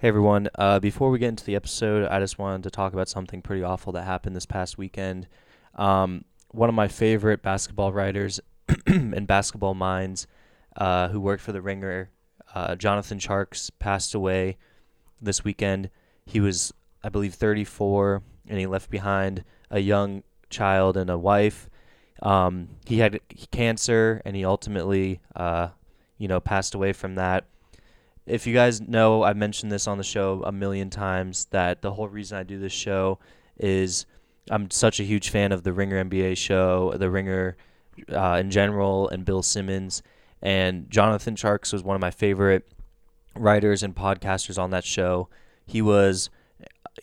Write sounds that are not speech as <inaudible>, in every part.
Hey everyone. Uh, before we get into the episode, I just wanted to talk about something pretty awful that happened this past weekend. Um, one of my favorite basketball writers <clears throat> and basketball minds, uh, who worked for the Ringer, uh, Jonathan Tjarks, passed away this weekend. He was, I believe, 34, and he left behind a young child and a wife. Um, he had cancer, and he ultimately, uh, you know, passed away from that if you guys know, I've mentioned this on the show a million times that the whole reason I do this show is I'm such a huge fan of the Ringer NBA show, the Ringer uh, in general, and Bill Simmons. And Jonathan Tjarks was one of my favorite writers and podcasters on that show. He was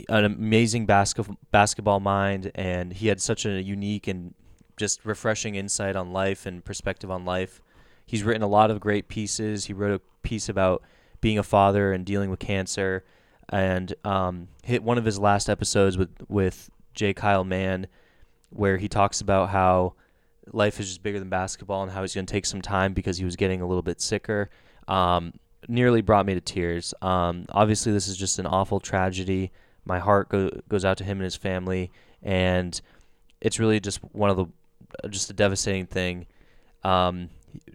an amazing basketball basketball mind, and he had such a unique and just refreshing insight on life and perspective on life. He's written a lot of great pieces. He wrote a piece about being a father and dealing with cancer, and um, hit one of his last episodes with with J. Kyle Mann, where he talks about how life is just bigger than basketball and how he's going to take some time because he was getting a little bit sicker. Um, nearly brought me to tears. Um, obviously, this is just an awful tragedy. My heart go, goes out to him and his family, and it's really just one of the just a devastating thing. Um,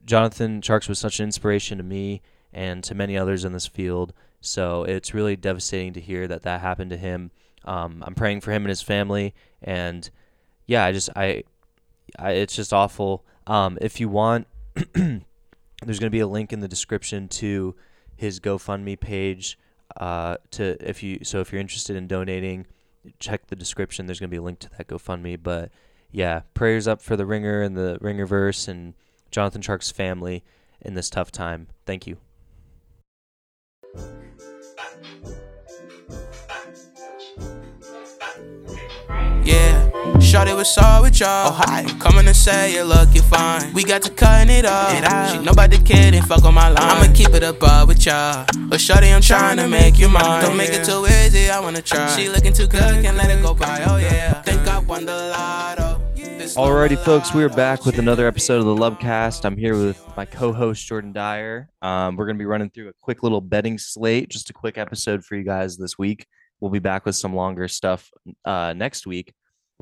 Jonathan Tjarks was such an inspiration to me and to many others in this field. So it's really devastating to hear that that happened to him. Um, I'm praying for him and his family, and yeah, I just I, I it's just awful. Um, if you want, <clears throat> there's going to be a link in the description to his GoFundMe page. Uh, to if you so if you're interested in donating, check the description. There's going to be a link to that GoFundMe. But yeah, prayers up for the Ringer and the Ringerverse and Jonathan Tjarks' family in this tough time. Thank you. Yeah, Shawty was sorry with y'all. Oh, hi. Coming to say you look, you fine. We got to cutting it off. She know about the kid and fuck on my line. I'ma keep it above with y'all. But Shawty, I'm trying to make you mine. Don't make it too easy, I wanna try. She looking too good, can't let it go by. Oh yeah, think I won the lotto. Alrighty, folks, we are back with another episode of the Lub Cast. I'm here with my co-host Jordan Dyer. Um, we're gonna be running through a quick little betting slate, just a quick episode for you guys this week. We'll be back with some longer stuff uh, next week.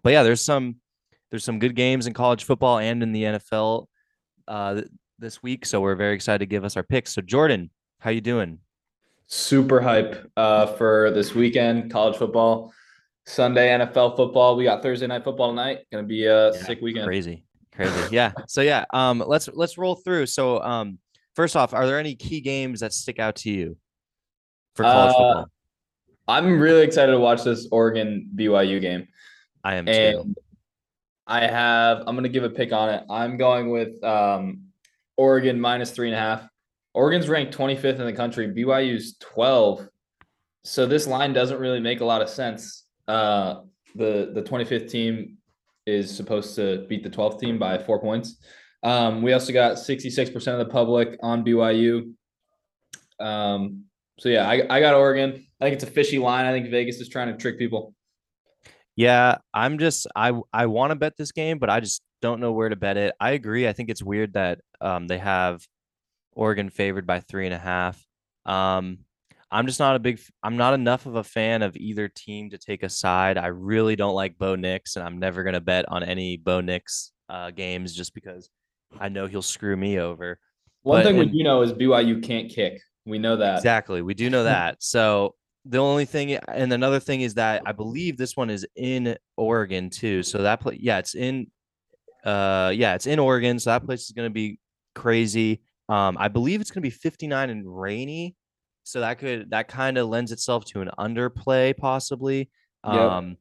But yeah, there's some there's some good games in college football and in the NFL uh, this week, so we're very excited to give us our picks. So Jordan, how you doing? Super hype uh, for this weekend, college football. Sunday NFL football. We got Thursday night football tonight. Gonna be a Yeah, sick weekend. Crazy, crazy. Yeah. So yeah, um, let's let's roll through. So um, first off, are there any key games that stick out to you for college Uh, football? I'm really excited to watch this Oregon BYU game. I am too. I have I'm gonna give a pick on it. I'm going with um Oregon minus three and a half. Oregon's ranked 25th in the country. BYU's 12. So this line doesn't really make a lot of sense. Uh the the 25th team is supposed to beat the 12th team by four points. Um, we also got 66% of the public on BYU. Um, so yeah, I, I got Oregon. I think it's a fishy line. I think Vegas is trying to trick people. Yeah, I'm just I I want to bet this game, but I just don't know where to bet it. I agree. I think it's weird that um they have Oregon favored by three and a half. Um, I'm just not a big. I'm not enough of a fan of either team to take a side. I really don't like Bo Nix, and I'm never gonna bet on any Bo Nix uh, games just because I know he'll screw me over. One But thing we do know is BYU can't kick. We know that. Exactly. We do know that. So the only thing and another thing is that I believe this one is in Oregon too. So that place yeah, it's in uh yeah, it's in Oregon. So that place is gonna be crazy. Um I believe it's gonna be 59 and rainy. So that could that kind of lends itself to an underplay possibly. Yep. Um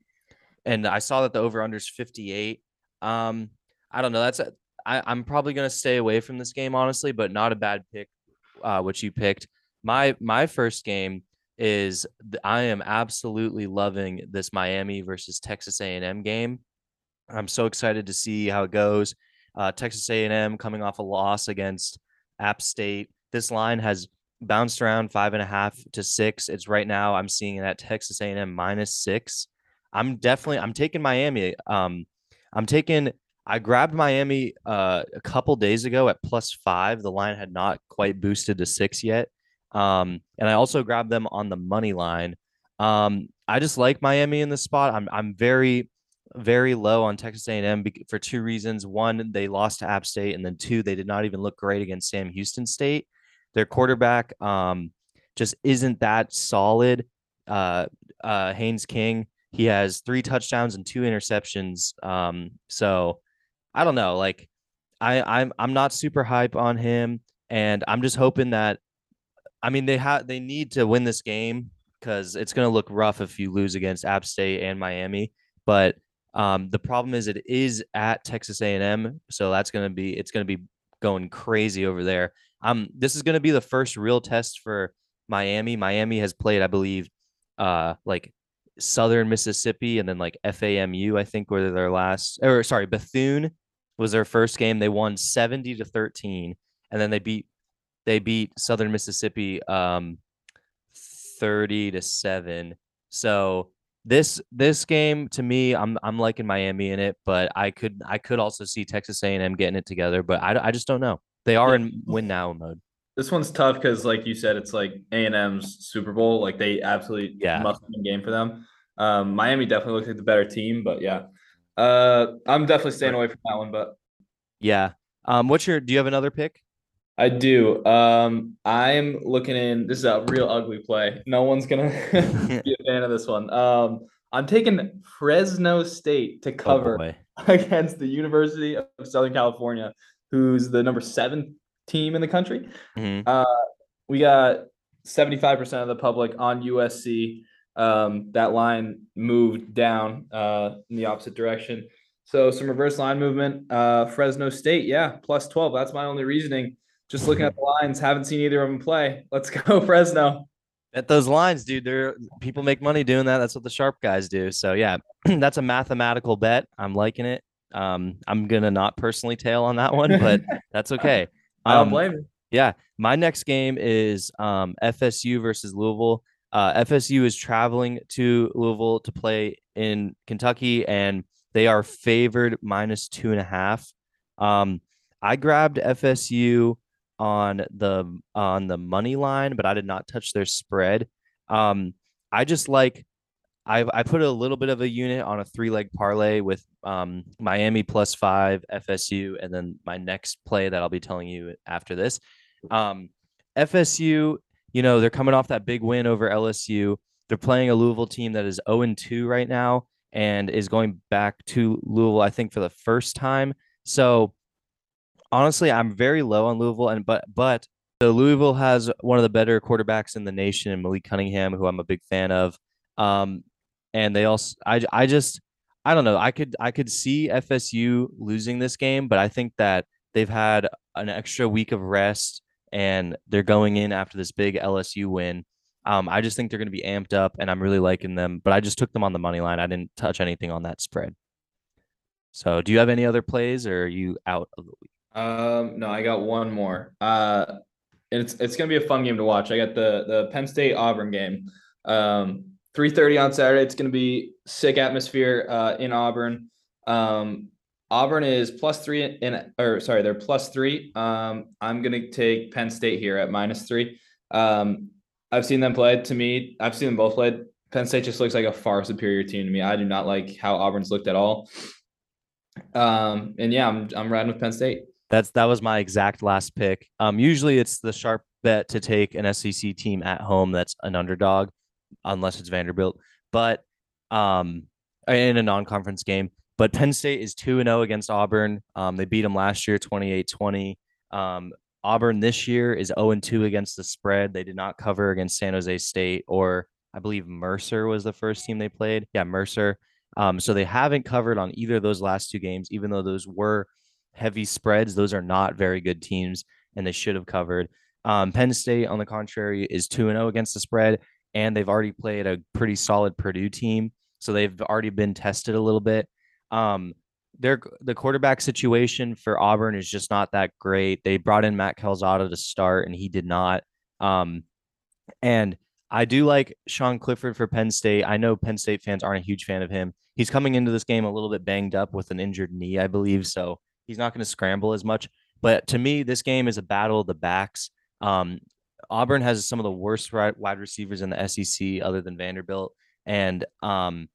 and I saw that the over under is 58. Um I don't know. That's a, I, I'm probably gonna stay away from this game honestly, but not a bad pick uh, which you picked. My my first game is I am absolutely loving this Miami versus Texas A&M game. I'm so excited to see how it goes. Uh, Texas A&M coming off a loss against App State. This line has bounced around five and a half to six. It's right now I'm seeing it at Texas A&M minus six. I'm definitely I'm taking Miami. Um, I'm taking I grabbed Miami uh, a couple days ago at plus five. The line had not quite boosted to six yet. Um, and I also grabbed them on the money line. Um, I just like Miami in this spot. I'm I'm very very low on Texas A&M for two reasons. One, they lost to App State, and then two, they did not even look great against Sam Houston State. Their quarterback um, just isn't that solid. Uh, uh, Haynes King, he has three touchdowns and two interceptions. Um, so I don't know. Like I, I'm I'm not super hype on him, and I'm just hoping that. I mean, they have they need to win this game because it's going to look rough if you lose against App State and Miami. But um, the problem is it is at Texas A&M, so that's going to be it's going to be going crazy over there. Um, this is going to be the first real test for Miami. Miami has played, I believe, uh, like Southern Mississippi and then like FAMU, I think, were their last, or sorry, Bethune was their first game. They won 70 to 13, and then they beat they beat Southern Mississippi um 30 to 7. So this this game to me I'm I'm liking Miami in it, but I could I could also see Texas A&M getting it together, but I, I just don't know. They are in win now mode. This one's tough because, like you said, it's like A and M's Super Bowl. Like they absolutely yeah. must win game for them. Um, Miami definitely looks like the better team, but yeah, uh, I'm definitely staying away from that one. But yeah, um, what's your? Do you have another pick? I do. Um, I'm looking in. This is a real ugly play. No one's gonna <laughs> be a fan of this one. Um, I'm taking Fresno State to oh, cover oh <laughs> against the University of Southern California, who's the number seven team in the country. Mm-hmm. Uh, we got 75% of the public on USC. Um, that line moved down uh, in the opposite direction. So some reverse line movement. Uh, Fresno State, yeah, plus 12. That's my only reasoning. Just looking at the lines, haven't seen either of them play. Let's <laughs> go, Fresno. At those lines, dude, there people make money doing that. That's what the sharp guys do. So yeah, <clears throat> that's a mathematical bet. I'm liking it. Um, I'm gonna not personally tail on that one, but <laughs> that's okay. I don't um, blame you. Yeah, my next game is um, FSU versus Louisville. Uh, FSU is traveling to Louisville to play in Kentucky, and they are favored minus two and a half. Um, I grabbed FSU on the on the money line, but I did not touch their spread. Um, I just like I I put a little bit of a unit on a three leg parlay with um, Miami plus five, FSU, and then my next play that I'll be telling you after this. Um, FSU, you know, they're coming off that big win over LSU. They're playing a Louisville team that is 0 2 right now and is going back to Louisville, I think, for the first time. So honestly, I'm very low on Louisville, and but but the Louisville has one of the better quarterbacks in the nation, and Malik Cunningham, who I'm a big fan of. Um, and they also I I just I don't know. I could I could see FSU losing this game, but I think that they've had an extra week of rest and they're going in after this big LSU win. Um, I just think they're going to be amped up, and I'm really liking them. But I just took them on the money line. I didn't touch anything on that spread. So, do you have any other plays, or are you out of the week? Um, no, I got one more. Uh, it's it's gonna be a fun game to watch. I got the the Penn State Auburn game. Um, 3:30 on Saturday. It's to be sick atmosphere uh, in Auburn. Um, Auburn is plus three in, or sorry, they're plus three. Um, I'm to take Penn State here at minus three. Um, I've seen them play. To me, I've seen them both play. Penn State just looks like a far superior team to me. I do not like how Auburn's looked at all. Um, and yeah, I'm I'm riding with Penn State. That's that was my exact last pick. Um, usually it's the sharp bet to take an SEC team at home that's an underdog unless it's Vanderbilt. But um, in a non-conference game. But Penn State is 2 0 against Auburn. Um, they beat them last year 28 20. Um, Auburn this year is 0 2 against the spread. They did not cover against San Jose State, or I believe Mercer was the first team they played. Yeah, Mercer. Um, so they haven't covered on either of those last two games, even though those were heavy spreads. Those are not very good teams, and they should have covered. Um, Penn State, on the contrary, is 2 0 against the spread and they've already played a pretty solid Purdue team, so they've already been tested a little bit. Um, their the quarterback situation for Auburn is just not that great. They brought in Matt Calzada to start, and he did not. Um, and I do like Sean Clifford for Penn State. I know Penn State fans aren't a huge fan of him. He's coming into this game a little bit banged up with an injured knee, I believe, so he's not going to scramble as much. But to me, this game is a battle of the backs. Um, Auburn has some of the worst wide receivers in the SEC, other than Vanderbilt, and um,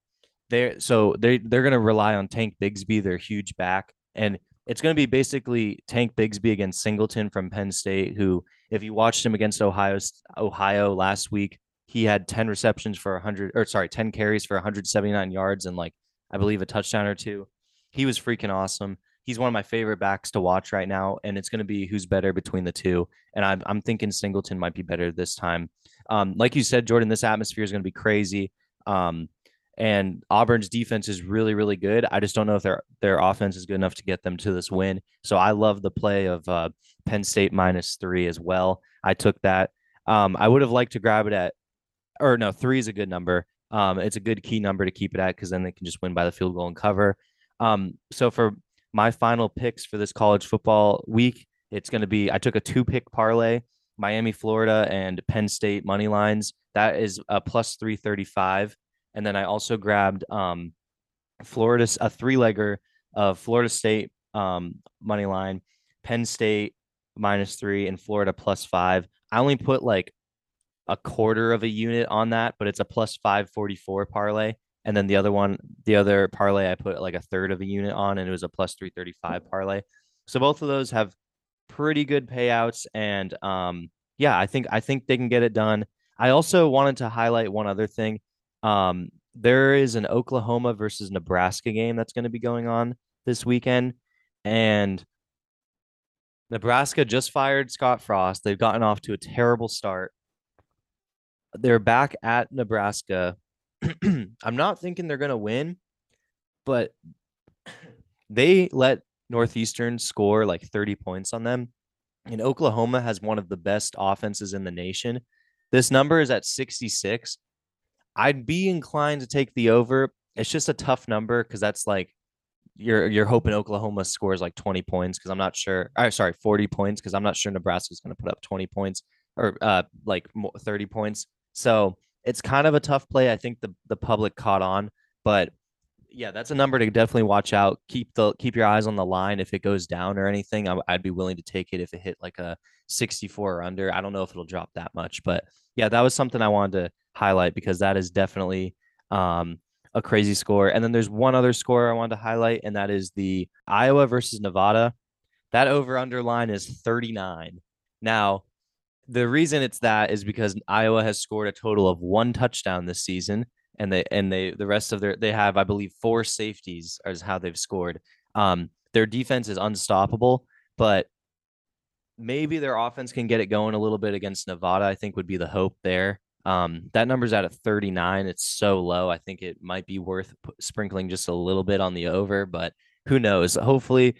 they're so they they're going to rely on Tank Bigsby, their huge back, and it's going to be basically Tank Bigsby against Singleton from Penn State, who, if you watched him against Ohio Ohio last week, he had 10 receptions for 100 or sorry, 10 carries for 179 yards and like I believe a touchdown or two. He was freaking awesome. He's one of my favorite backs to watch right now, and it's going to be who's better between the two. And I'm I'm thinking Singleton might be better this time. Um, like you said, Jordan, this atmosphere is going to be crazy. Um, and Auburn's defense is really, really good. I just don't know if their their offense is good enough to get them to this win. So I love the play of uh, Penn State minus three as well. I took that. Um, I would have liked to grab it at, or no, three is a good number. Um, it's a good key number to keep it at because then they can just win by the field goal and cover. Um, so for my final picks for this college football week, it's going to be I took a two pick parlay, Miami, Florida, and Penn State money lines. That is a plus three thirty five and then I also grabbed um, a three legger of Florida State um, money line, Penn State minus three, and Florida plus five. I only put like a quarter of a unit on that, but it's a plus five forty four parlay. And then the other one, the other parlay, I put like a third of a unit on, and it was a plus three thirty five parlay. So both of those have pretty good payouts, and um, yeah, I think I think they can get it done. I also wanted to highlight one other thing. Um, there is an Oklahoma versus Nebraska game that's going to be going on this weekend, and Nebraska just fired Scott Frost. They've gotten off to a terrible start. They're back at Nebraska. <clears throat> I'm not thinking they're going to win, but they let Northeastern score like 30 points on them. And Oklahoma has one of the best offenses in the nation. This number is at 66. I'd be inclined to take the over. It's just a tough number because that's like you're you're hoping Oklahoma scores like 20 points because I'm not sure. Or sorry, 40 points because I'm not sure Nebraska's going to put up 20 points or uh like 30 points. So it's kind of a tough play. I think the the public caught on, but yeah, that's a number to definitely watch out. Keep the keep your eyes on the line. If it goes down or anything, I, would be willing to take it if it hit like a 64 or under. I don't know if it'll drop that much, but yeah, that was something I wanted to highlight because that is definitely um, a crazy score. And then there's one other score I wanted to highlight, and that is the Iowa versus Nevada. That over under line is 39. Now, the reason it's that is because Iowa has scored a total of one touchdown this season, and they and they the rest of their they have I believe four safeties is how they've scored. Um, their defense is unstoppable, but maybe their offense can get it going a little bit against Nevada. I think would be the hope there. Um, that number's at a 39. It's so low. I think it might be worth sprinkling just a little bit on the over, but who knows? Hopefully,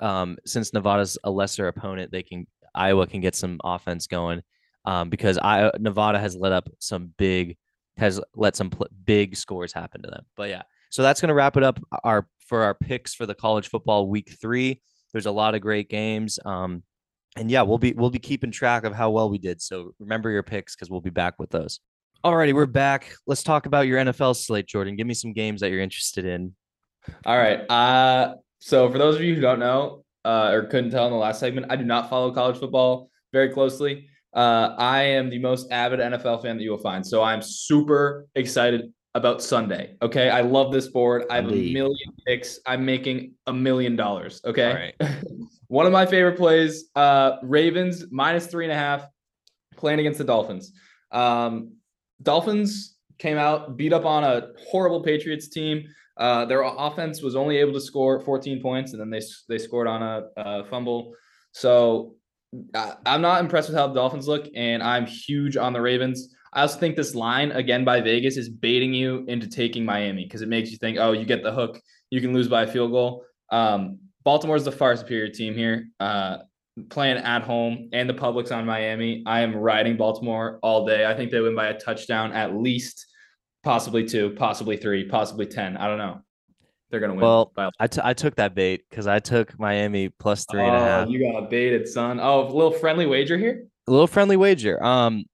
um, since Nevada's a lesser opponent, they can Iowa can get some offense going. Um, because I Nevada has let up some big has let some pl- big scores happen to them. But yeah, so that's going to wrap it up our for our picks for the college football week three. There's a lot of great games. Um, and yeah, we'll be we'll be keeping track of how well we did. So remember your picks because we'll be back with those. Alrighty, we're back. Let's talk about your NFL slate, Jordan. Give me some games that you're interested in. All right. Uh so for those of you who don't know uh, or couldn't tell in the last segment, I do not follow college football very closely. Uh, I am the most avid NFL fan that you will find. So I'm super excited about Sunday. Okay. I love this board. I have Indeed. a million picks. I'm making a million dollars. Okay. <laughs> One of my favorite plays, uh, Ravens minus three and a half, playing against the Dolphins. Um, Dolphins came out, beat up on a horrible Patriots team. Uh, their offense was only able to score 14 points, and then they they scored on a, a fumble. So I, I'm not impressed with how the Dolphins look, and I'm huge on the Ravens. I also think this line again by Vegas is baiting you into taking Miami because it makes you think, oh, you get the hook, you can lose by a field goal. Um, Baltimore's the far superior team here. Uh, playing at home and the public's on Miami. I am riding Baltimore all day. I think they win by a touchdown at least, possibly two, possibly three, possibly 10. I don't know. They're going to win. Well, by- I, t- I took that bait because I took Miami plus three oh, and a oh, half. You got baited, son. Oh, a little friendly wager here? A little friendly wager. Um,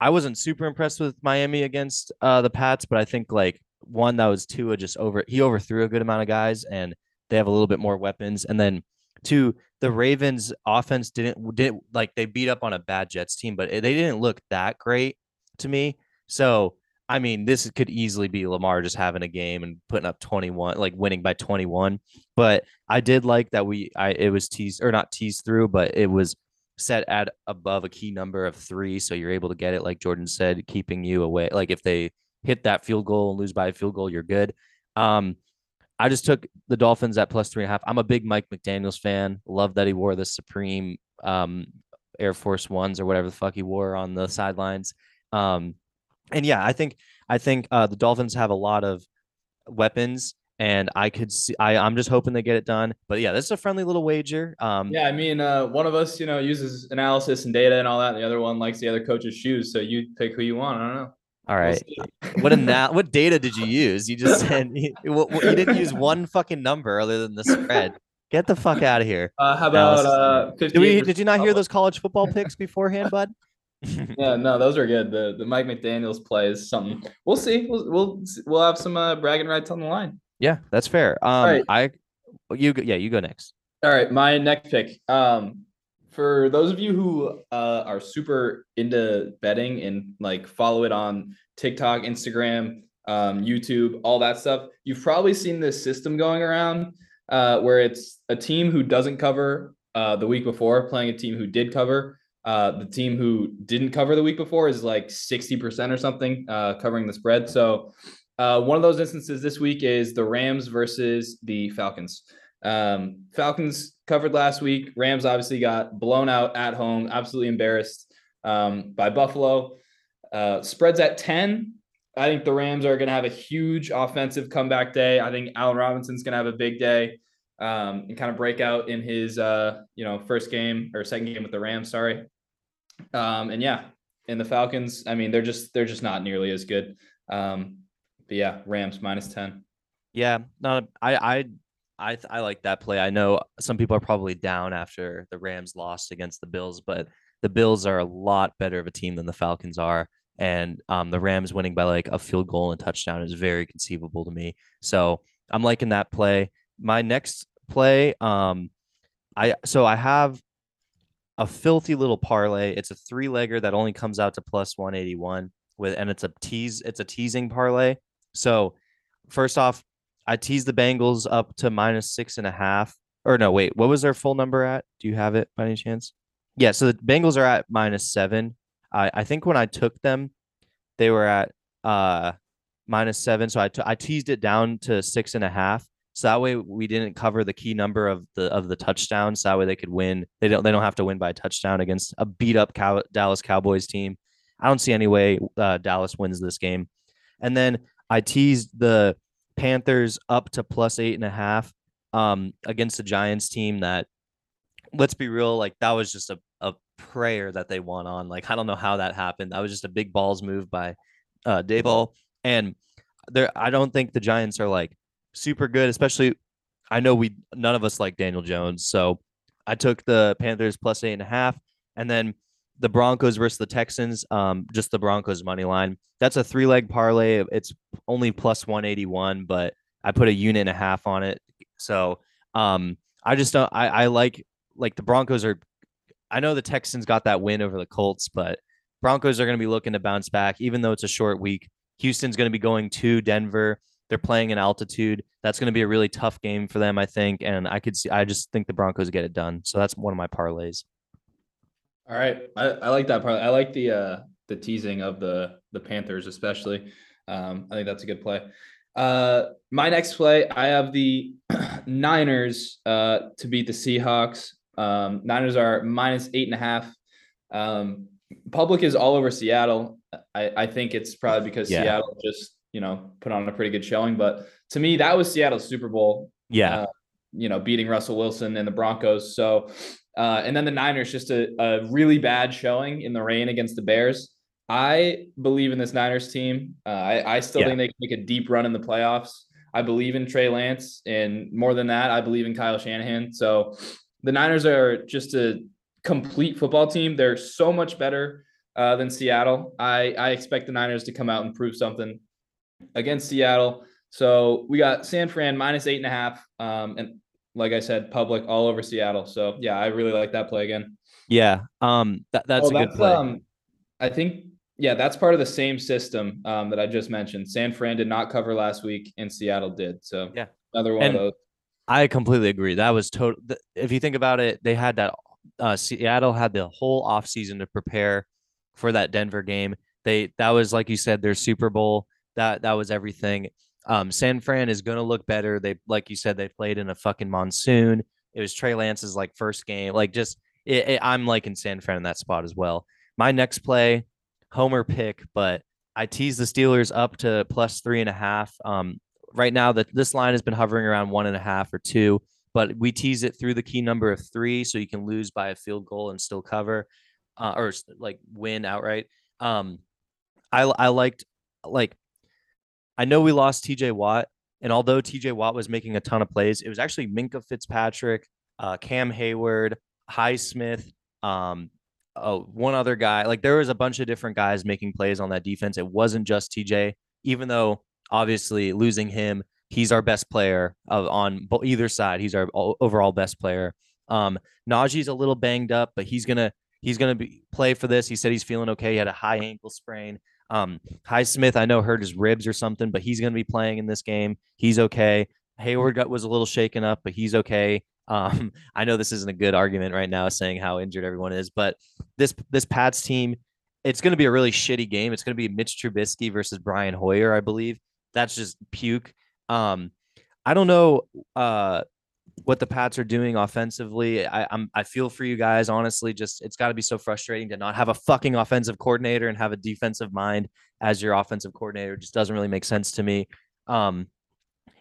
I wasn't super impressed with Miami against uh, the Pats, but I think like one that was Tua just over he overthrew a good amount of guys and they have a little bit more weapons. And then two, the Ravens offense didn't didn't like they beat up on a bad Jets team, but they didn't look that great to me. So I mean, this could easily be Lamar just having a game and putting up 21, like winning by 21. But I did like that we I it was teased or not teased through, but it was set at above a key number of three. So you're able to get it, like Jordan said, keeping you away. Like if they hit that field goal and lose by a field goal, you're good. Um, I just took the Dolphins at plus three and a half. I'm a big Mike McDaniels fan. Love that he wore the Supreme um, Air Force Ones or whatever the fuck he wore on the sidelines. Um, and yeah, I think I think uh, the Dolphins have a lot of weapons and I could see. I I'm just hoping they get it done. But yeah, this is a friendly little wager. Um, yeah, I mean, uh, one of us, you know, uses analysis and data and all that, and the other one likes the other coach's shoes. So you pick who you want. I don't know. All right. <laughs> What na- what data did you use? You just <laughs> said you, you didn't use one fucking number other than the spread. Get the fuck out of here. Uh, how about uh, did, we, did you not hear those college football picks beforehand, bud? <laughs> yeah, no, those are good. The the Mike McDaniel's play is something. We'll see. We'll we'll we'll have some uh, bragging rights on the line. Yeah, that's fair. Um, right. I, you, yeah, you go next. All right, my next pick. Um, for those of you who uh, are super into betting and like follow it on TikTok, Instagram, um, YouTube, all that stuff, you've probably seen this system going around uh, where it's a team who doesn't cover uh, the week before playing a team who did cover. Uh, the team who didn't cover the week before is like 60% or something uh, covering the spread. So uh, one of those instances this week is the Rams versus the Falcons. Um, Falcons covered last week. Rams obviously got blown out at home, absolutely embarrassed um, by Buffalo. Uh, spreads at 10. I think the Rams are going to have a huge offensive comeback day. I think Allen Robinson's going to have a big day um, and kind of break out in his uh, you know first game or second game with the Rams. Sorry, um, and yeah, and the Falcons. I mean, they're just they're just not nearly as good. Um, but yeah, Rams minus 10. Yeah, no, I I I I like that play. I know some people are probably down after the Rams lost against the Bills, but the Bills are a lot better of a team than the Falcons are. And um, the Rams winning by like a field goal and touchdown is very conceivable to me. So I'm liking that play. My next play, um, I so I have a filthy little parlay. It's a three legger that only comes out to plus 181 with, and it's a tease. It's a teasing parlay. So, first off, I teased the Bengals up to minus six and a half. Or no, wait, what was their full number at? Do you have it by any chance? Yeah, so the Bengals are at minus seven. I I think when I took them, they were at uh minus seven. So I, t- I teased it down to six and a half. So that way we didn't cover the key number of the of the touchdowns. So that way they could win. They don't they don't have to win by a touchdown against a beat up Cow- Dallas Cowboys team. I don't see any way uh, Dallas wins this game. And then I teased the Panthers up to plus eight and a half um, against the Giants team that, let's be real, like that was just a, a prayer that they won on. Like, I don't know how that happened. That was just a big balls move by uh, Daboll. And there, I don't think the Giants are like super good, especially. I know we none of us like Daniel Jones, so I took the Panthers plus eight and a half, and then the Broncos versus the Texans, um, just the Broncos money line. That's a three leg parlay. It's only plus 181, but I put a unit and a half on it. So um, I just don't, I, I like, like the Broncos are, I know the Texans got that win over the Colts, but Broncos are going to be looking to bounce back, even though it's a short week. Houston's going to be going to Denver. They're playing in altitude. That's going to be a really tough game for them, I think. And I could see, I just think the Broncos get it done. So that's one of my parlays. All right, I, I like that part. I like the uh the teasing of the the Panthers, especially. Um, I think that's a good play. Uh, my next play, I have the <clears throat> Niners uh to beat the Seahawks. Um, Niners are minus eight and a half. Um, public is all over Seattle. I, I think it's probably because yeah. Seattle just you know put on a pretty good showing. But to me, that was Seattle's Super Bowl. Yeah. Uh, you know, beating Russell Wilson and the Broncos. So uh, and then the Niners, just a, a really bad showing in the rain against the Bears. I believe in this Niners team. Uh, I, I still yeah. think they can make a deep run in the playoffs. I believe in Trey Lance, and more than that, I believe in Kyle Shanahan. So the Niners are just a complete football team. They're so much better uh, than Seattle. I, I expect the Niners to come out and prove something against Seattle. So we got San Fran minus eight and a half. Um, and like I said, public all over Seattle. So yeah, I really like that play again. Yeah. Um. That, that's Oh, a good play. Um, I think yeah, that's part of the same system um, that I just mentioned. San Fran did not cover last week, and Seattle did. So Yeah. another one And- of those. I completely agree. That was total. If you think about it, they had that. Uh, Seattle had the whole offseason to prepare for that Denver game. They that was like you said, their Super Bowl. That that was everything. Um, San Fran is going to look better. They like you said, they played in a fucking monsoon. It was Trey Lance's like first game. Like just, it, it, I'm liking San Fran in that spot as well. My next play, Homer pick, but I tease the Steelers up to plus three and a half. Um, right now that this line has been hovering around one and a half or two, but we tease it through the key number of three, so you can lose by a field goal and still cover, uh, or like win outright. Um, I I liked like I know we lost T.J. Watt, and although T.J. Watt was making a ton of plays, it was actually Minkah Fitzpatrick, uh, Cam Heyward, Highsmith, um, oh one other guy. Like there was a bunch of different guys making plays on that defense. It wasn't just T.J. Even though obviously losing him, he's our best player of on either side. He's our overall best player. Um, Najee's a little banged up, but he's gonna he's gonna be play for this. He said he's feeling okay. He had a high ankle sprain. Um, Highsmith, I know hurt his ribs or something, but he's gonna be playing in this game. He's okay. Heyward got was a little shaken up, but he's okay. Um, <laughs> I know this isn't a good argument right now saying how injured everyone is, but this this Pats team, it's going to be a really shitty game. It's going to be Mitch Trubisky versus Brian Hoyer, I believe. That's just puke. Um, I don't know uh, what the Pats are doing offensively. I, I'm I feel for you guys, honestly. Just it's got to be so frustrating to not have a fucking offensive coordinator and have a defensive mind as your offensive coordinator. It just doesn't really make sense to me. Um,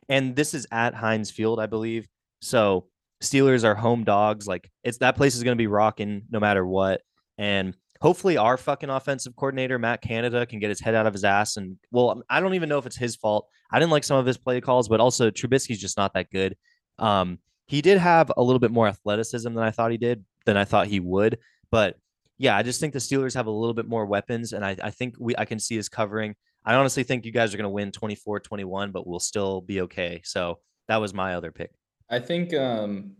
and this is at Heinz Field, I believe. So Steelers are home dogs. Like it's that place is going to be rocking no matter what. And hopefully our fucking offensive coordinator Matt Canada can get his head out of his ass. And well, I don't even know if it's his fault. I didn't like some of his play calls, but also Trubisky's just not that good. Um, he did have a little bit more athleticism than I thought he did, than I thought he would. But yeah, I just think the Steelers have a little bit more weapons, and I, I think we I can see us covering. I honestly think you guys are going to win 24-21, but we'll still be okay. So that was my other pick. I think um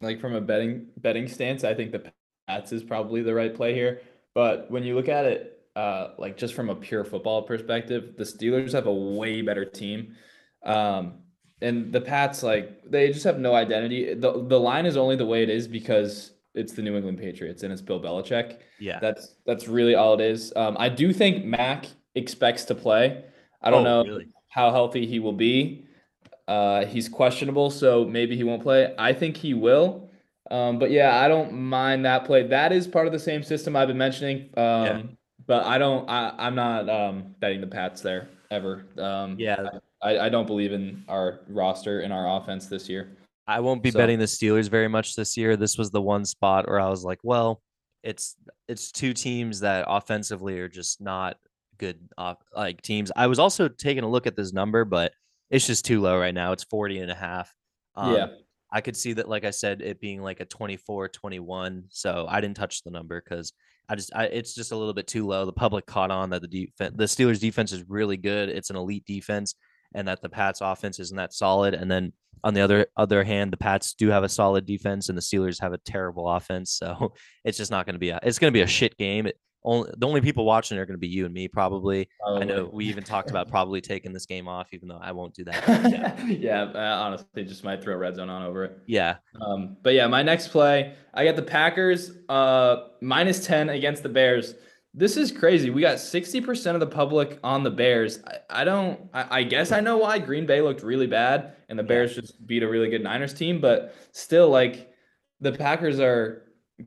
like from a betting betting stance, I think the Pats is probably the right play here. But when you look at it uh like just from a pure football perspective, the Steelers have a way better team. Um and the Pats like they just have no identity. The the line is only the way it is because it's the New England Patriots and it's Bill Belichick. Yeah. That's that's really all it is. Um I do think Mac expects to play. I don't Oh, know really? how healthy he will be. Uh, he's questionable, so maybe he won't play. I think he will. Um, but yeah, I don't mind that play. That is part of the same system I've been mentioning. Um, but I don't. I, I'm not um, betting the Pats there ever. Um, Yeah. I, I don't believe in our roster and our offense this year. I won't be So- betting the Steelers very much this year. This was the one spot where I was like, well, it's it's two teams that offensively are just not good off like teams. I was also taking a look at this number, but it's just too low right now. It's 40 and a half. Um, yeah, I could see that, like I said, it being like a 24, 21. So I didn't touch the number because I just, I, it's just a little bit too low. The public caught on that the defense, the Steelers defense is really good. It's an elite defense and that the Pats offense isn't that solid. And then on the other, other hand, the Pats do have a solid defense and the Steelers have a terrible offense. So <laughs> it's just not going to be a, it's going to be a shit game. It, only, the only people watching are going to be you and me probably. I know we even talked about probably taking this game off, even though I won't do that. <laughs> Yeah. yeah, honestly, just might throw red zone on over it. yeah. Um, but yeah, my next play, I got the Packers uh minus 10 against the Bears. This is crazy. We got 60% of the public on the Bears. I, I don't I, I guess I know why Green Bay looked really bad and the Bears just beat a really good Niners team, but still like the Packers are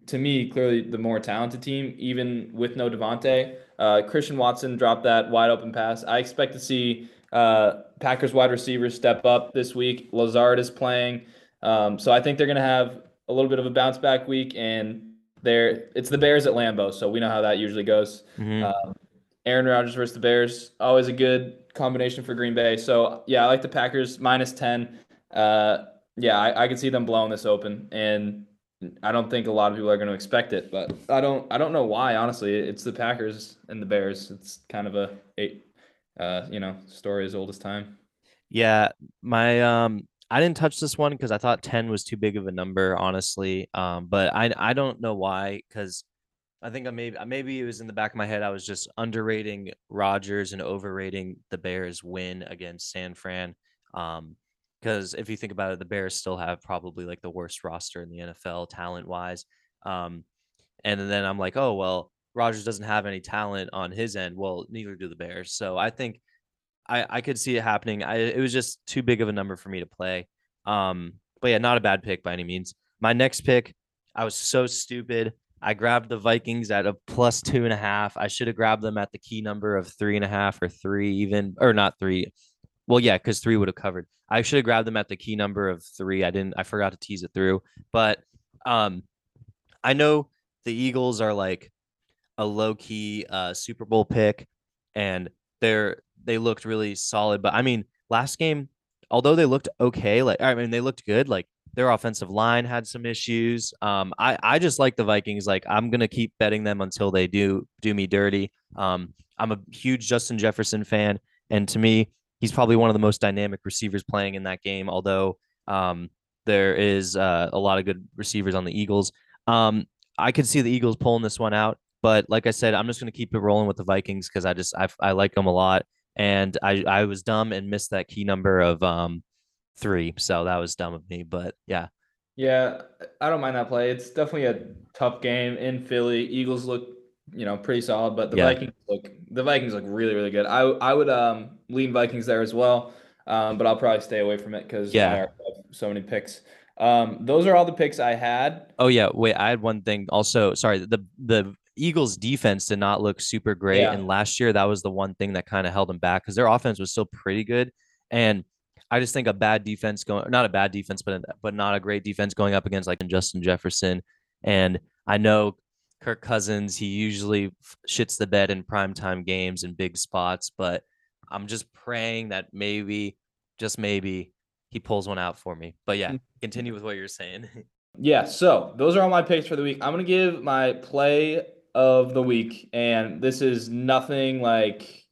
to me clearly the more talented team, even with no Davante. Uh, Christian Watson dropped that wide open pass. I expect to see uh, Packers wide receivers step up this week. Lazard is playing. Um, so I think they're going to have a little bit of a bounce back week, and they're it's the Bears at Lambeau, so we know how that usually goes. Mhm. Um, Aaron Rodgers versus the Bears, always a good combination for Green Bay. So yeah, I like the Packers minus ten. Uh, yeah, I, I could see them blowing this open, and I don't think a lot of people are going to expect it, but I don't I don't know why. Honestly, it's the Packers and the Bears. It's kind of a, a uh, you know story as old as time. Yeah, my um I didn't touch this one because I thought 10 was too big of a number, honestly. Um, but I I don't know why because I think I maybe maybe it was in the back of my head. I was just underrating Rodgers and overrating the Bears win against San Fran. Um, because if you think about it, the Bears still have probably like the worst roster in the NFL talent wise. Um, and then I'm like, oh well, Rodgers doesn't have any talent on his end. Well, neither do the Bears. So I think I I could see it happening. I it was just too big of a number for me to play. Um, but yeah, not a bad pick by any means. My next pick, I was so stupid. I grabbed the Vikings at a plus two and a half. I should have grabbed them at the key number of three and a half or three, even or not three. Well, yeah, because three would have covered. I should have grabbed them at the key number of three. I didn't. I forgot to tease it through. But um, I know the Eagles are like a low key uh, Super Bowl pick, and they're they looked really solid. But I mean, last game, although they looked okay, like I mean, they looked good. Like their offensive line had some issues. Um, I I just like the Vikings. Like I'm gonna keep betting them until they do do me dirty. Um, I'm a huge Justin Jefferson fan, and to me, he's probably one of the most dynamic receivers playing in that game. Although um, there is uh, a lot of good receivers on the Eagles. Um, I could see the Eagles pulling this one out, but like I said, I'm just to keep it rolling with the Vikings because I just I, I like them a lot, and I I was dumb and missed that key number of um three, so that was dumb of me. But yeah, Yeah, I don't mind that play. It's definitely a tough game in Philly. Eagles look, you know, pretty solid, but the Yeah. Vikings look the Vikings look really, really good. I I would um lean Vikings there as well. Um, but I'll probably stay away from it because Yeah. So many picks. Um, those are all the picks I had. Oh yeah, wait, I had one thing also. Sorry, the the Eagles defense did not look super great Yeah. and last year that was the one thing that kind of held them back cuz their offense was still pretty good and I just think a bad defense going not a bad defense but but not a great defense going up against like Justin Jefferson and I know Kirk Cousins he usually shits the bed in primetime games and big spots but I'm just praying that maybe just maybe he pulls one out for me. But yeah, mm. continue with what you're saying. <laughs> Yeah, so those are all my picks for the week. I'm gonna give my play of the week, and this is nothing like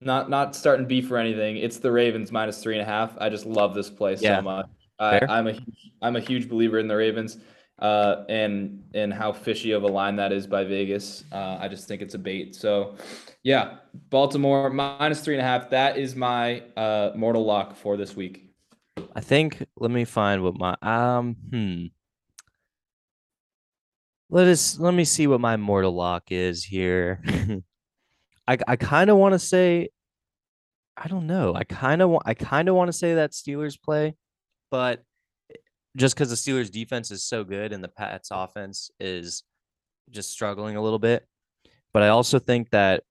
not not starting beef or anything. It's the Ravens minus three and a half. I just love this play Yeah. so much. I, Fair. I'm a huge- I'm a huge believer in the Ravens, uh, and and how fishy of a line that is by Vegas. Uh, I just think it's a bait. So, yeah, Baltimore minus three and a half. That is my uh, mortal lock for this week. I think let me find what my um hmm. Let us let me see what my mortal lock is here. <laughs> I I kind of want to say I don't know. I kind of want I kind of want to say that Steelers play, but just because the Steelers defense is so good and the Pats offense is just struggling a little bit. But I also think that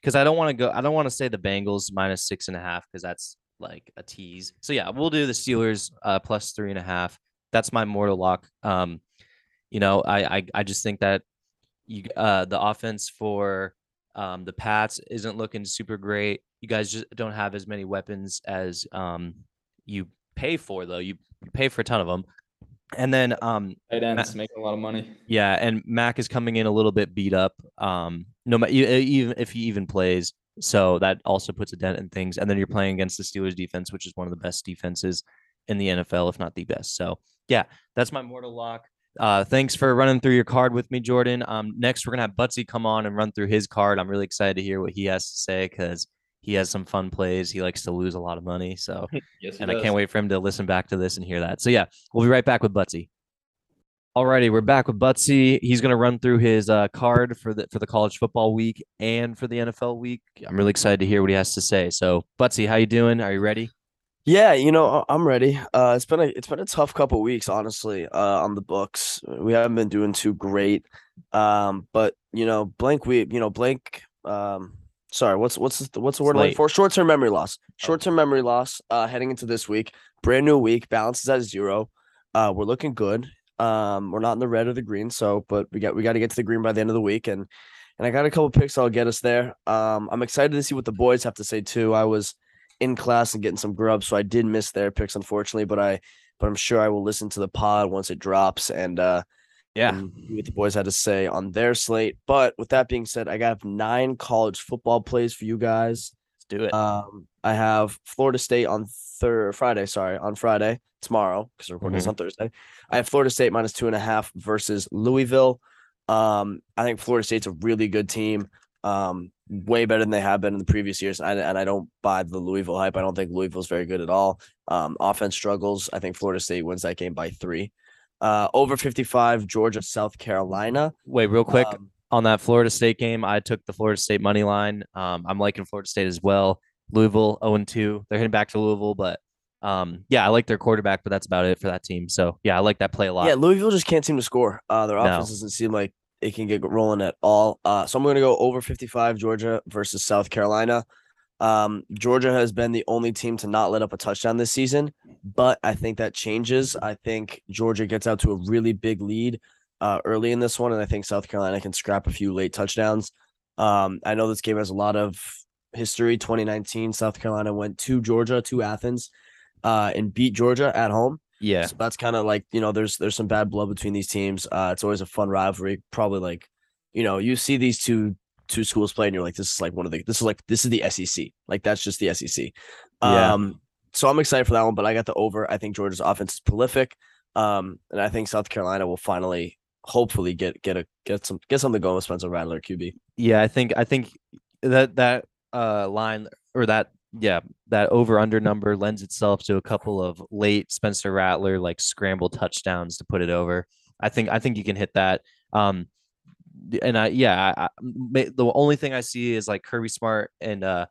because I don't want to go, I don't want to say the Bengals minus six and a half because that's like a tease. So yeah, we'll do the Steelers uh, plus three and a half. That's my mortal lock. Um, you know, I I, I just think that you uh the offense for um the Pats isn't looking super great. You guys just don't have as many weapons as um you pay for though. You, you pay for a ton of them. And then um Tight ends making a lot of money. yeah, and Mac is coming in a little bit beat up. Um, no matter even if he even plays, so that also puts a dent in things. And then you're playing against the Steelers defense, which is one of the best defenses in the NFL, if not the best. So yeah, that's my mortal lock. Uh, thanks for running through your card with me, Jordan. Um, next we're gonna have Buttsie come on and run through his card. I'm really excited to hear what he has to say because he has some fun plays. He likes to lose a lot of money, so <laughs> Yes, and I can't wait for him to listen back to this and hear that. So yeah, we'll be right back with Buttsie. Alrighty, we're back with Buttsie. He's gonna run through his uh, card for the for the college football week and for the NFL week. I'm really excited to hear what he has to say. So Buttsie, how you doing? Are you ready? Yeah, you know, I'm ready. Uh, it's been a it's been a tough couple weeks, honestly, uh, on the books. We haven't been doing too great. Um, but you know, blank we you know, blank um sorry, what's what's the, what's the word I'm looking for? Short-term memory loss. Oh. Short-term memory loss uh heading into this week. Brand new week, balance is at zero. Uh we're looking good. Um, we're not in the red or the green, so but we got we got to get to the green by the end of the week and and I got a couple picks that'll get us there. Um, I'm excited to see what the boys have to say too. I was in class and getting some grub, so I did miss their picks unfortunately, but I but I'm sure I will listen to the pod once it drops and uh and see what the boys had to say on their slate. But with that being said, I got nine college football plays for you guys Let's do it. Um, I have Florida State on third Friday. Sorry, on Friday tomorrow because we're recording this Mhm. on Thursday. I have Florida State minus two and a half versus Louisville. Um, I think Florida State's a really good team. Um, way better than they have been in the previous years. And, and I don't buy the Louisville hype. I don't think Louisville's very good at all. Um, offense struggles. I think Florida State wins that game by three. Uh, over 55, Georgia, South Carolina. Wait, real quick Um, on that Florida State game, I took the Florida State money line. Um, I'm liking Florida State as well. Louisville 0 2. They're heading back to Louisville, but um, yeah, I like their quarterback, but that's about it for that team. So yeah, I like that play a lot. Yeah, Louisville just can't seem to score. Uh, their No. offense doesn't seem like it can get rolling at all. Uh, so I'm going to go over 55 Georgia versus South Carolina. Um, Georgia has been the only team to not let up a touchdown this season, but I think that changes. I think Georgia gets out to a really big lead uh, early in this one, and I think South Carolina can scrap a few late touchdowns. Um, I know this game has a lot of history. 2019, South Carolina went to Georgia, to Athens, uh, and beat Georgia at home. Yeah. So that's kind of like you know, there's there's some bad blood between these teams. Uh, it's always a fun rivalry. Probably like, you know, you see these two two schools play, and you're like, this is like one of the this is like this is the SEC. Like that's just the SEC. Yeah. Um, so I'm excited for that one, but I got the over. I think Georgia's offense is prolific. Um, and I think South Carolina will finally, hopefully, get get a get some get something going with Spencer Rattler QB. Yeah, I think I think that that uh line or that yeah that over under number lends itself to a couple of late Spencer Rattler like scramble touchdowns to put it over. I think I think you can hit that. Um, and I yeah I, I- the only thing I see is like Kirby Smart and uh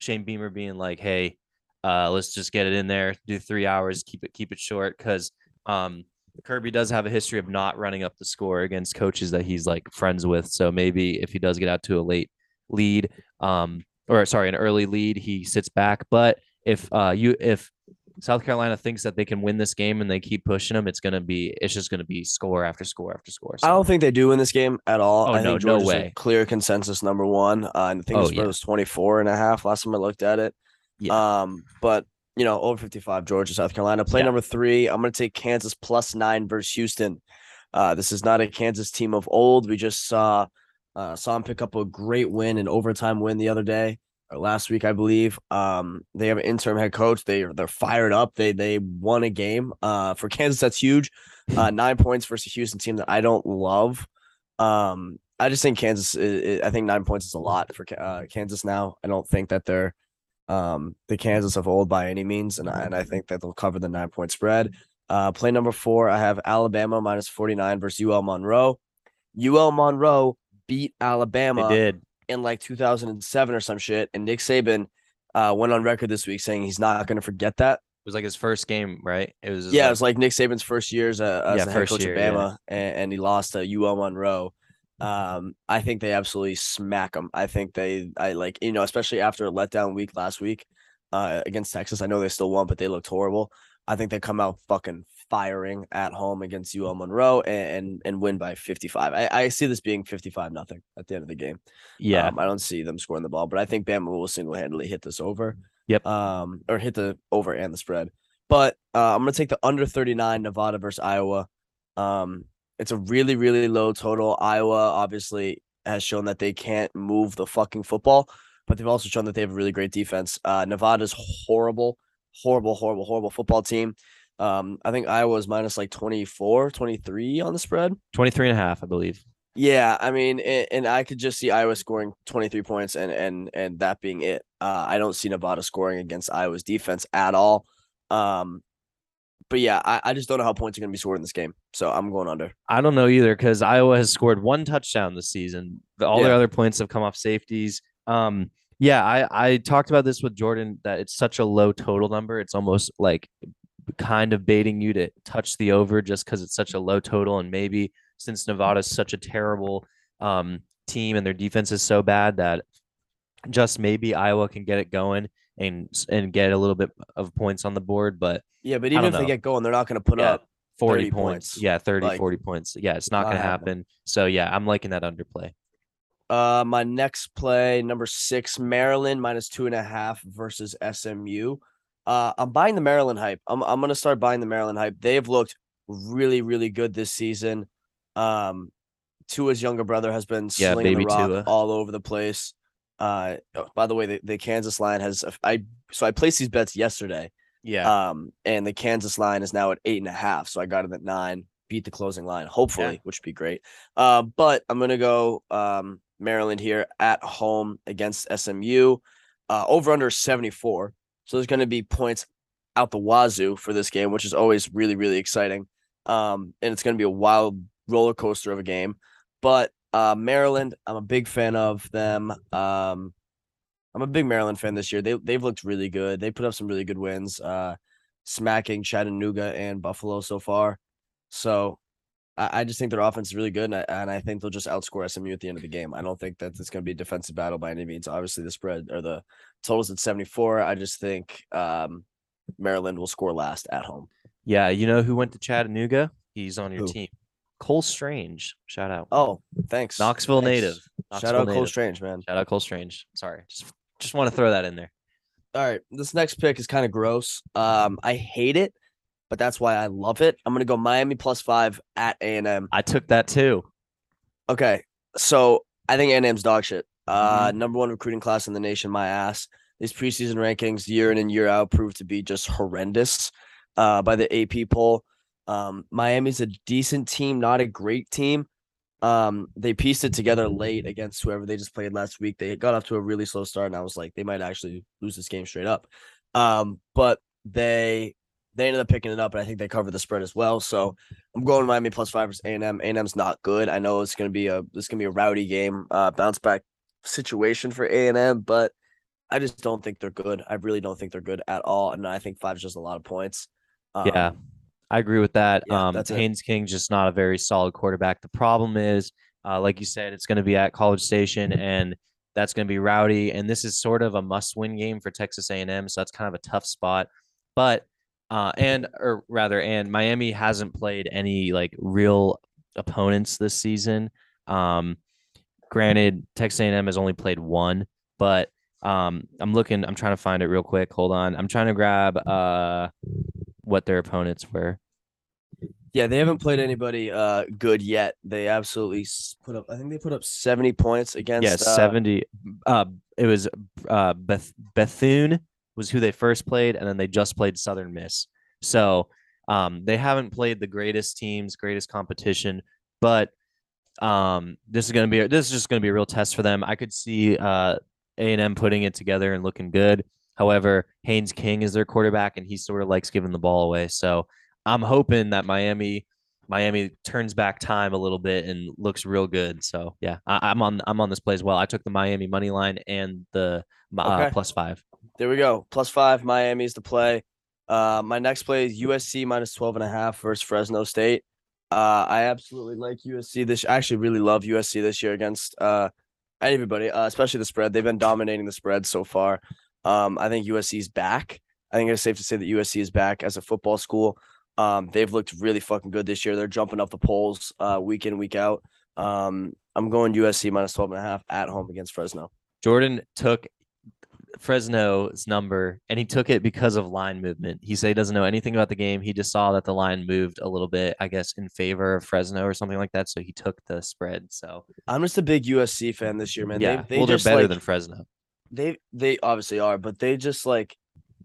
Shane Beamer being like, hey, uh, let's just get it in there, do three hours, keep it keep it short because um Kirby does have a history of not running up the score against coaches that he's like friends with. So maybe if he does get out to a late lead, um, or sorry, an early lead, he sits back. But if uh you if South Carolina thinks that they can win this game and they keep pushing them, it's gonna be it's just gonna be score after score after score. I don't think they do win this game at all. Oh, I no, think no Georgia's way. clear consensus number one. Uh, and I think Oh, the spread yeah. was 24 and a half last time I looked at it. Yeah. Um, but you know, over 55, Georgia, South Carolina. Play Yeah. number three. I'm gonna take Kansas plus nine versus Houston. Uh, this is not a Kansas team of old. We just saw uh saw him pick up a great win, an overtime win the other day or last week, I believe. Um, they have an interim head coach. They they're fired up. They they won a game. Uh, for <laughs> Kansas, that's huge. Uh, nine points versus a Houston team that I don't love. Um, I just think Kansas. i- think nine points is a lot for uh, Kansas now. I don't think that they're um the Kansas of old by any means, and I, and I think that they'll cover the nine point spread. Uh, play number four, I have Alabama minus forty nine versus UL Monroe. UL Monroe beat Alabama they did. in like 2007 or some shit, and Nick Saban uh, went on record this week saying he's not going to forget that. It was like his first game, right? It was Yeah, like- it was like Nick Saban's first year as, a, as Yeah, the head coach year, of yeah. And, and he lost to UL Monroe. Um, I think they absolutely smack them. I think they, I like, you know, especially after a letdown week last week uh, against Texas. I know they still won, but they looked horrible. I think they come out fucking firing at home against UL Monroe and and, and win by 55. I, I see this being 55 nothing at the end of the game. yeah, Um, I don't see them scoring the ball, but I think Bama will single handedly hit this over. Yep. Um, or hit the over and the spread. But uh, I'm gonna take the under 39 Nevada versus Iowa. Um, it's a really really low total. Iowa obviously has shown that they can't move the fucking football, but they've also shown that they have a really great defense. Uh, Nevada's horrible, horrible, horrible, horrible football team. Um, I think Iowa's minus like 24, 23 on the spread. 23 and a half, I believe. Yeah, I mean, a- and I could just see Iowa scoring 23 points and and and that being it. Uh, I don't see Nevada scoring against Iowa's defense at all. Um, but yeah, I, I just don't know how points are going to be scored in this game, so I'm going under. I don't know either because Iowa has scored one touchdown this season. The- All their other points have come off safeties. Um, yeah, I I talked about this with Jordan that it's such a low total number. It's almost like kind of baiting you to touch the over just because it's such a low total, and maybe since Nevada's such a terrible um team and their defense is so bad that just maybe Iowa can get it going and and get a little bit of points on the board, but Yeah, but even if they get going, they're not going to put Yeah, up. 40 points. points. Yeah, 30, Like, 40 points. Yeah, it's not going to happen. So yeah, I'm liking that underplay. Uh, my next play, number six, Maryland minus two and a half versus SMU. Uh, I'm buying the Maryland hype. I'm I'm gonna start buying the Maryland hype. They have looked really, really good this season. Um, Tua's younger brother has been Yeah, slinging the rock Tua. all over the place. Uh, oh, by the way, the, the Kansas line has I so I placed these bets yesterday. Yeah. Um, and the Kansas line is now at eight and a half. So I got it at nine, beat the closing line, hopefully, which would be great. Uh, but I'm gonna go um Maryland here at home against SMU. Uh, over under 74. So there's gonna be points out the wazoo for this game, which is always really, really exciting. Um, and it's gonna be a wild roller coaster of a game. But uh, Maryland, I'm a big fan of them. Um, I'm a big Maryland fan this year. They they've looked really good. They put up some really good wins, uh, smacking Chattanooga and Buffalo so far. So I, I just think their offense is really good, and I, and I think they'll just outscore SMU at the end of the game. I don't think that it's going to be a defensive battle by any means. Obviously, the spread or the totals at 74. I just think um, Maryland will score last at home. Yeah. You know who went to Chattanooga? He's on your Who? team. Cole Strange. Shout out. Oh, thanks. Knoxville Thanks. native. Shout Knoxville out Cole. Strange, man. Shout out Cole Strange. Sorry. Just just want to throw that in there. All right, this next pick is kind of gross. Um, I hate it, but that's why I love it. I'm gonna go Miami plus five at A and M. I took that too. Okay, so I think A and M's dog shit. Uh, number one recruiting class in the nation. My ass. These preseason rankings, year in and year out, prove to be just horrendous. Uh, by the AP poll, um, Miami's a decent team, not a great team. Um, they pieced it together late against whoever they just played last week. They got off to a really slow start, and I was like, they might actually lose this game straight up. Um, but they they ended up picking it up, and I think they covered the spread as well. So I'm going Miami plus five versus A and M. A and M's not good. I know it's gonna be a it's gonna be a rowdy game, uh, bounce back situation for A and M, but I just don't think they're good. I really don't think they're good at all, and I think five is just a lot of points. Yeah. Um, I agree with that. yeah, um, that's it. Haynes King just not a very solid quarterback. The problem is, uh, like you said, it's going to be at College Station, and that's going to be rowdy. And this is sort of a must-win game for Texas A&M, so that's kind of a tough spot. But uh, and or rather, and Miami hasn't played any like real opponents this season. Um, granted, Texas A&M has only played one, but um, I'm looking. I'm trying to find it real quick. Hold on. I'm trying to grab uh what their opponents were. Yeah, they haven't played anybody uh good yet. They absolutely put up. I think they put up seventy points against. Yeah, uh, 70. Uh, it was uh, Beth Bethune was who they first played, and then they just played Southern Miss. So um, they haven't played the greatest teams, greatest competition, but um, this is gonna be this is just gonna be a real test for them. I could see uh A and M putting it together and looking good. However, Haynes King is their quarterback, and he sort of likes giving the ball away. So I'm hoping that Miami Miami turns back time a little bit and looks real good. So yeah, I, I'm on I'm on this play as well. I took the Miami money line and the uh, Okay. plus five. There we go. Plus five. Miami's the play. Uh, my next play is USC minus 12 and a half versus Fresno State. Uh, I absolutely like USC this. I actually really love USC this year against uh everybody, uh, especially the spread. They've been dominating the spread so far. Um, I think USC is back. I think it's safe to say that USC is back as a football school. Um, they've looked really fucking good this year. They're jumping up the polls uh week in, week out. Um, I'm going USC minus 12 and a half at home against Fresno. Jordan took Fresno's number and he took it because of line movement. He said he doesn't know anything about the game. He just saw that the line moved a little bit, I guess, in favor of Fresno or something like that. So he took the spread. So I'm just a big USC fan this year, man. yeah, they, they well, they're better like, than Fresno. they they obviously are, but they just like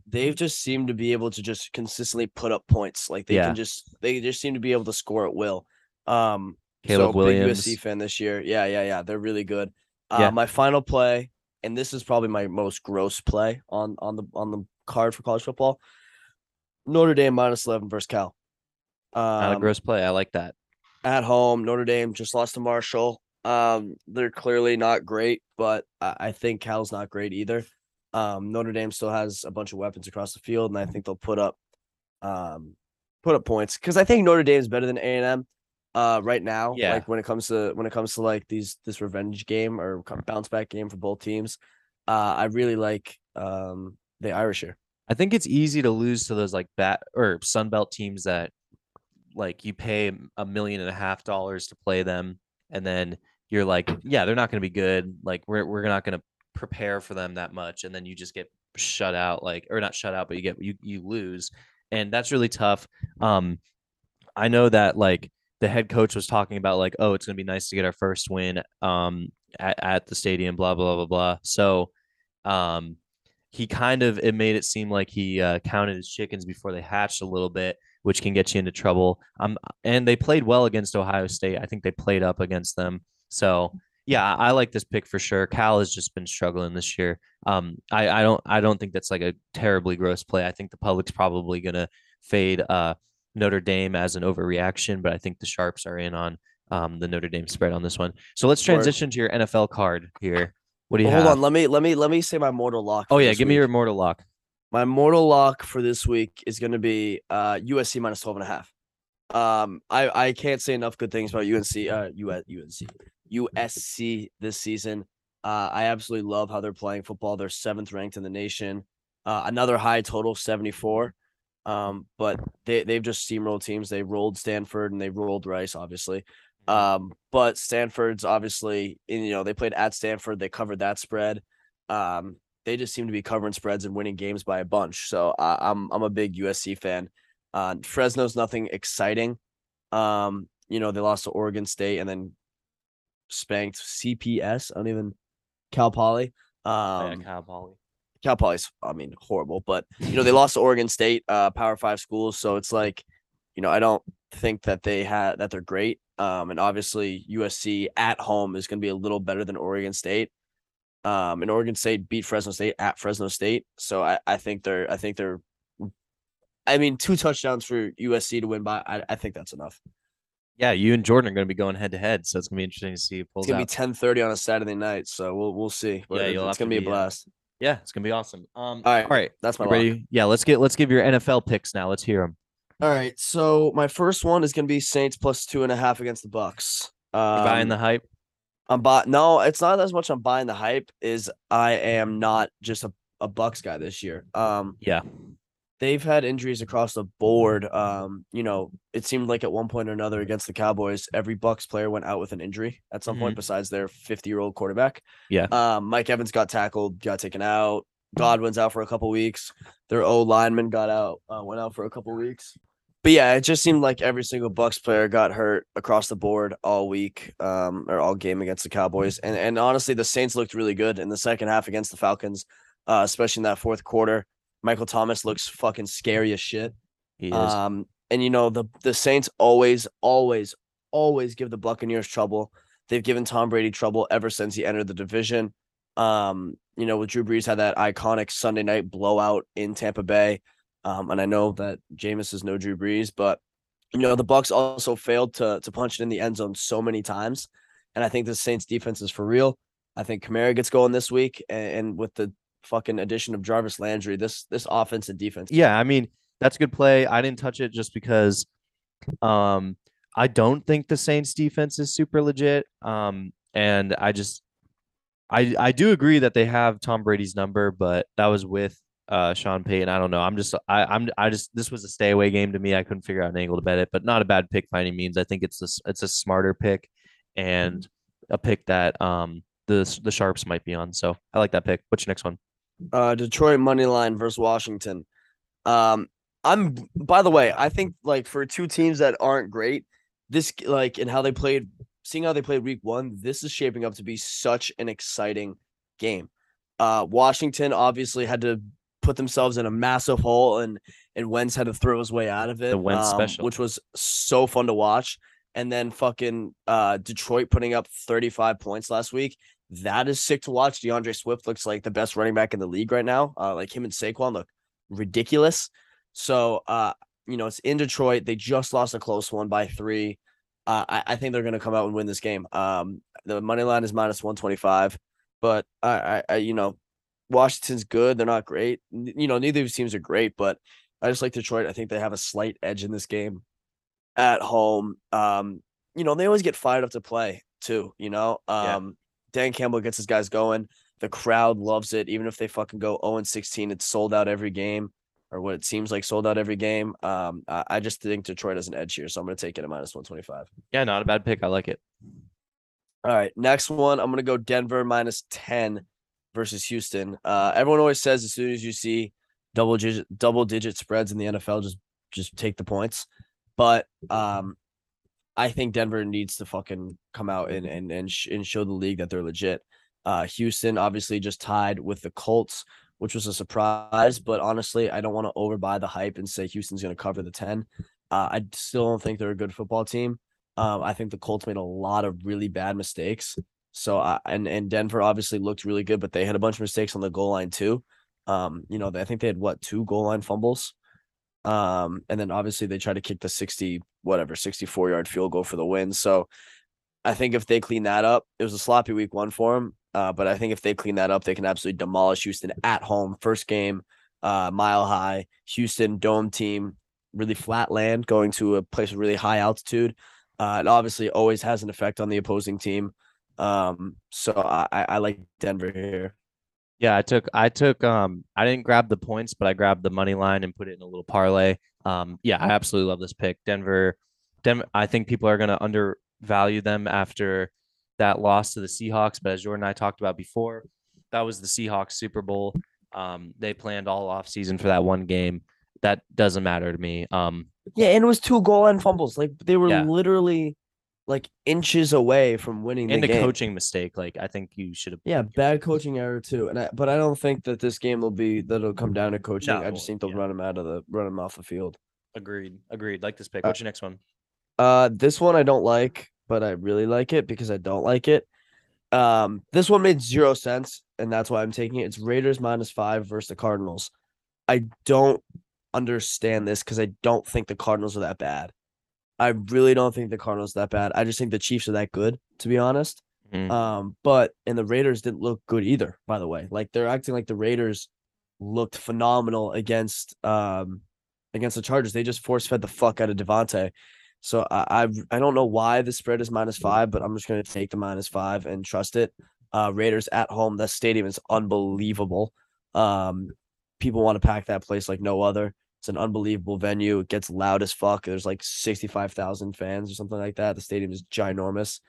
they've just seemed to be able to just consistently put up points. Like they Yeah. can just they just seem to be able to score at will. Um Caleb so Williams. big USC fan this year. Yeah, yeah, yeah. They're really good. Uh Yeah. my final play, and this is probably my most gross play on on the on the card for college football. Notre Dame minus 11 versus Cal. Not a Um, gross play. I like that. at home. Notre Dame just lost to Marshall. Um, they're clearly not great, but I, I think Cal's not great either. Um, Notre Dame still has a bunch of weapons across the field, and I think they'll put up, um, put up points because I think Notre Dame is better than A and M, uh, right now. Yeah. Like when it comes to when it comes to like these this revenge game or bounce back game for both teams, uh, I really like um the Irish here. I think it's easy to lose to those like bat or Sunbelt teams that like you pay a million and a half dollars to play them, and then you're like, yeah, they're not going to be good. Like we're we're not going to prepare for them that much, and then you just get shut out, like or not shut out, but you get you you lose, and that's really tough. Um, I know that like the head coach was talking about like, oh, it's to be nice to get our first win um at, at the stadium, blah blah blah blah. So, um, he kind of it made it seem like he uh, counted his chickens before they hatched a little bit, which can get you into trouble. Um, and they played well against Ohio State. I think they played up against them. So yeah, I like this pick for sure. Cal has just been struggling this year. Um, I, I don't I don't think that's like a terribly gross play. I think the public's probably gonna fade uh Notre Dame as an overreaction, but I think the sharps are in on um the Notre Dame spread on this one. So let's transition to your NFL card here. What do you Well, have? hold on, let me let me let me say my mortal lock. oh yeah, give me your mortal lock. My mortal lock for this week is going to be uh, USC minus 12 and a half. Um, I, I can't say enough good things about UNC, uh, US, UNC, USC this season. Uh, I absolutely love how they're playing football. They're seventh ranked in the nation. Uh, another high total, 74. Um, but they, they've just steamrolled teams. They rolled Stanford and they rolled Rice, obviously. Um, but Stanford's obviously, in, you know, they played at Stanford. They covered that spread. Um, they just seem to be covering spreads and winning games by a bunch. So uh, I'm I'm a big USC fan. Uh, Fresno's nothing exciting. Um, you know they lost to Oregon State and then spanked CPS. I don't even Cal Poly. yeah, Um, Cal Poly. Cal Poly's I mean horrible, but you know they lost to Oregon State, uh, Power Five schools. So it's like, you know, I don't think that they had that they're great. Um, and obviously USC at home is going to be a little better than Oregon State. Um, and Oregon State beat Fresno State at Fresno State, so I, I think they're I think they're. I mean, two touchdowns for USC to win by. I, I think that's enough. Yeah, you and Jordan are going to be going head to head, so it's going to be interesting to see who It's gonna be ten thirty on a Saturday night, so we'll we'll see. But Yeah, it- it's gonna to be a be, uh, blast. Yeah, it's going to be awesome. Um, All right, all right, That's my you lock. ready? Yeah, let's get let's give your NFL picks now. Let's hear them. All right, so my first one is gonna be Saints plus two and a half against the Bucs. Um, buying the hype. I'm buy no, it's not as much I'm buying the hype is I am not just a, a Bucs guy this year. Um Yeah, they've had injuries across the board. Um, you know, it seemed like at one point or another against the Cowboys, every Bucs player went out with an injury at some point besides their 50 year old quarterback. Yeah. Um, Mike Evans got tackled, got taken out. Godwin's out for a couple weeks. Their old lineman got out, uh, went out for a couple weeks. But yeah, it just seemed like every single Bucs player got hurt across the board all week, um, or all game against the Cowboys. And and honestly, the Saints looked really good in the second half against the Falcons, uh, especially in that fourth quarter. Michael Thomas looks fucking scary as shit. he is. Um, and you know the the Saints always, always, always give the Buccaneers trouble. They've given Tom Brady trouble ever since he entered the division. Um, you know, with Drew Brees had that iconic Sunday night blowout in Tampa Bay. Um, and I know that Jameis is no Drew Brees, but you know the Bucs also failed to to punch it in the end zone so many times. And I think the Saints defense is for real. I think Kamara gets going this week, and, and with the fucking addition of Jarvis Landry, this this offense and defense. yeah, I mean that's a good play. I didn't touch it just because, um, I don't think the Saints defense is super legit. Um, and I just, I I do agree that they have Tom Brady's number, but that was with uh Sean Payton. I don't know. I'm just I I'm I just this was a stay away game to me. I couldn't figure out an angle to bet it, but not a bad pick by any means. I think it's a, it's a smarter pick and a pick that um the the sharps might be on. So I like that pick. What's your next one? Uh Detroit money line versus Washington. Um I'm by the way, I think like for two teams that aren't great, this like and how they played seeing how they played week 1, this is shaping up to be such an exciting game. Uh Washington obviously had to put themselves in a massive hole and and Wentz had to throw his way out of it. The Wentz um, special. which was so fun to watch. And then fucking uh Detroit putting up 35 points last week that is sick to watch. D'Andre Swift looks like the best running back in the league right now. Uh, like him and Saquon look ridiculous. So, uh, you know, it's in Detroit. They just lost a close one by three. Uh, I, I think they're going to come out and win this game. Um, the money line is minus 125, but I, I, I, you know, Washington's good. They're not great. You know, neither of these teams are great, but I just like Detroit. I think they have a slight edge in this game at home. Um, you know, they always get fired up to play too, you know. Yeah. Dan Campbell gets his guys going. The crowd loves it. Even if they fucking go 0 and 16, it's sold out every game, or what it seems like sold out every game. Um, I, I just think Detroit has an edge here, so I'm gonna take it at minus 125. Yeah, not a bad pick. I like it. All right, next one, I'm gonna go Denver minus 10 versus Houston. Uh, everyone always says as soon as you see double digit double digit spreads in the NFL, just just take the points. But um, I think Denver needs to fucking come out and and and, sh- and show the league that they're legit. Uh, Houston obviously just tied with the Colts, which was a surprise. But honestly, I don't want to overbuy the hype and say Houston's going to cover the ten. Uh, I still don't think they're a good football team. Um, I think the Colts made a lot of really bad mistakes. So I and and Denver obviously looked really good, but they had a bunch of mistakes on the goal line too. Um, you know, I think they had what two goal line fumbles. Um, and then obviously they tried to kick the 60, whatever, 64 yard field goal for the win. So I think if they clean that up, it was a sloppy week one for them. Uh, but I think if they clean that up, they can absolutely demolish Houston at home. First game, uh, mile high, Houston dome team, really flat land, going to a place with really high altitude. Uh, it obviously always has an effect on the opposing team. Um, so I, I like Denver here. Yeah, I took I took um I didn't grab the points, but I grabbed the money line and put it in a little parlay. Um yeah, I absolutely love this pick. Denver Denver I think people are going to undervalue them after that loss to the Seahawks, but as Jordan and I talked about before, that was the Seahawks Super Bowl. Um they planned all off season for that one game. That doesn't matter to me. Um Yeah, and it was two goal line fumbles. Like they were Yeah. literally like inches away from winning and the game. coaching mistake. Like I think you should have Yeah, bad coaching error too. And I, but I don't think that this game will be that it'll come down to coaching. I just think they'll yeah. run him out of the run him off the field. agreed. Agreed. Like this pick. Uh, What's your next one? Uh, this one I don't like, but I really like it because I don't like it. Um, this one made zero sense, and that's why I'm taking it. It's Raiders minus five versus the Cardinals. I don't understand this because I don't think the Cardinals are that bad. I really don't think the Cardinals that bad. I just think the Chiefs are that good, to be honest. Mhm. Um, but and the Raiders didn't look good either, by the way. Like they're acting like the Raiders looked phenomenal against um against the Chargers. They just force fed the fuck out of Davante. So I, I I don't know why the spread is minus five, but I'm just gonna take the minus five and trust it. Uh Raiders at home. That stadium is unbelievable. Um people want to pack that place like no other. It's an unbelievable venue. It gets loud as fuck. There's like 65,000 fans or something like that. The stadium is ginormous.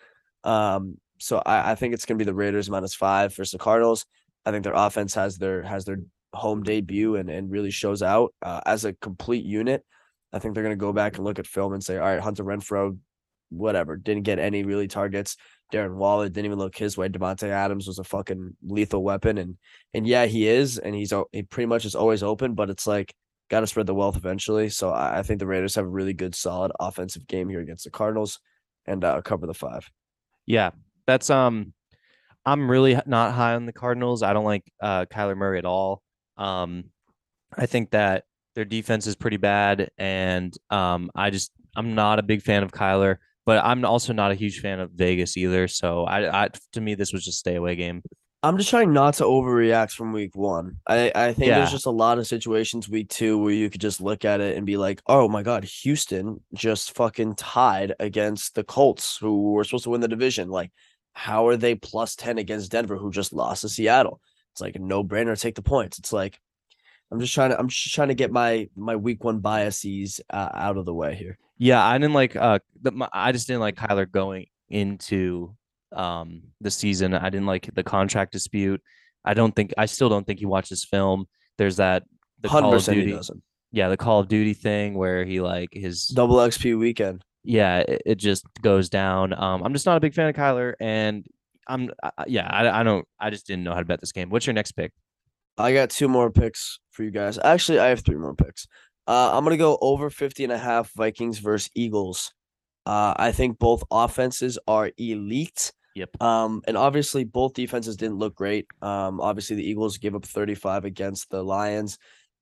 Um, so I, I think it's gonna be the Raiders minus five versus the Cardinals. I think their offense has their has their home debut and, and really shows out uh, as a complete unit. I think they're gonna go back and look at film and say, all right, Hunter Renfrow, whatever, didn't get any really targets. Darren Waller didn't even look his way. Davante Adams was a fucking lethal weapon, and and yeah, he is, and he's he pretty much is always open, but it's like got to spread the wealth eventually. So I, I think the Raiders have a really good, solid offensive game here against the Cardinals, and uh, cover the five. Yeah, that's um, I'm really not high on the Cardinals. I don't like uh Kyler Murray at all. Um, I think that their defense is pretty bad, and um, I just I'm not a big fan of Kyler, but I'm also not a huge fan of Vegas either. So I, I to me this was just stay away game. I'm just trying not to overreact from week one. I, I think Yeah. there's just a lot of situations week two where you could just look at it and be like, oh my God, Houston just fucking tied against the Colts, who were supposed to win the division. Like, how are they plus 10 against Denver, who just lost to Seattle? It's like a no brainer, take the points. It's like, I'm just trying to, I'm just trying to get my, my week one biases uh, out of the way here. Yeah, I didn't like uh the, my, I just didn't like Kyler going into um the season. I didn't like the contract dispute. I don't think I still don't think he watches film. There's that the Call of 100% he Duty. Yeah, the Call of Duty thing where he like his Double XP weekend. yeah, it, it just goes down. Um I'm just not a big fan of Kyler and I'm I, yeah, I, I don't I just didn't know how to bet this game. What's your next pick? I got two more picks for you guys. Actually, I have three more picks. Uh, I'm gonna go over 50 and a half Vikings versus Eagles. Uh, I think both offenses are elite. Yep. Um, and obviously both defenses didn't look great. Um, obviously the Eagles gave up 35 against the Lions,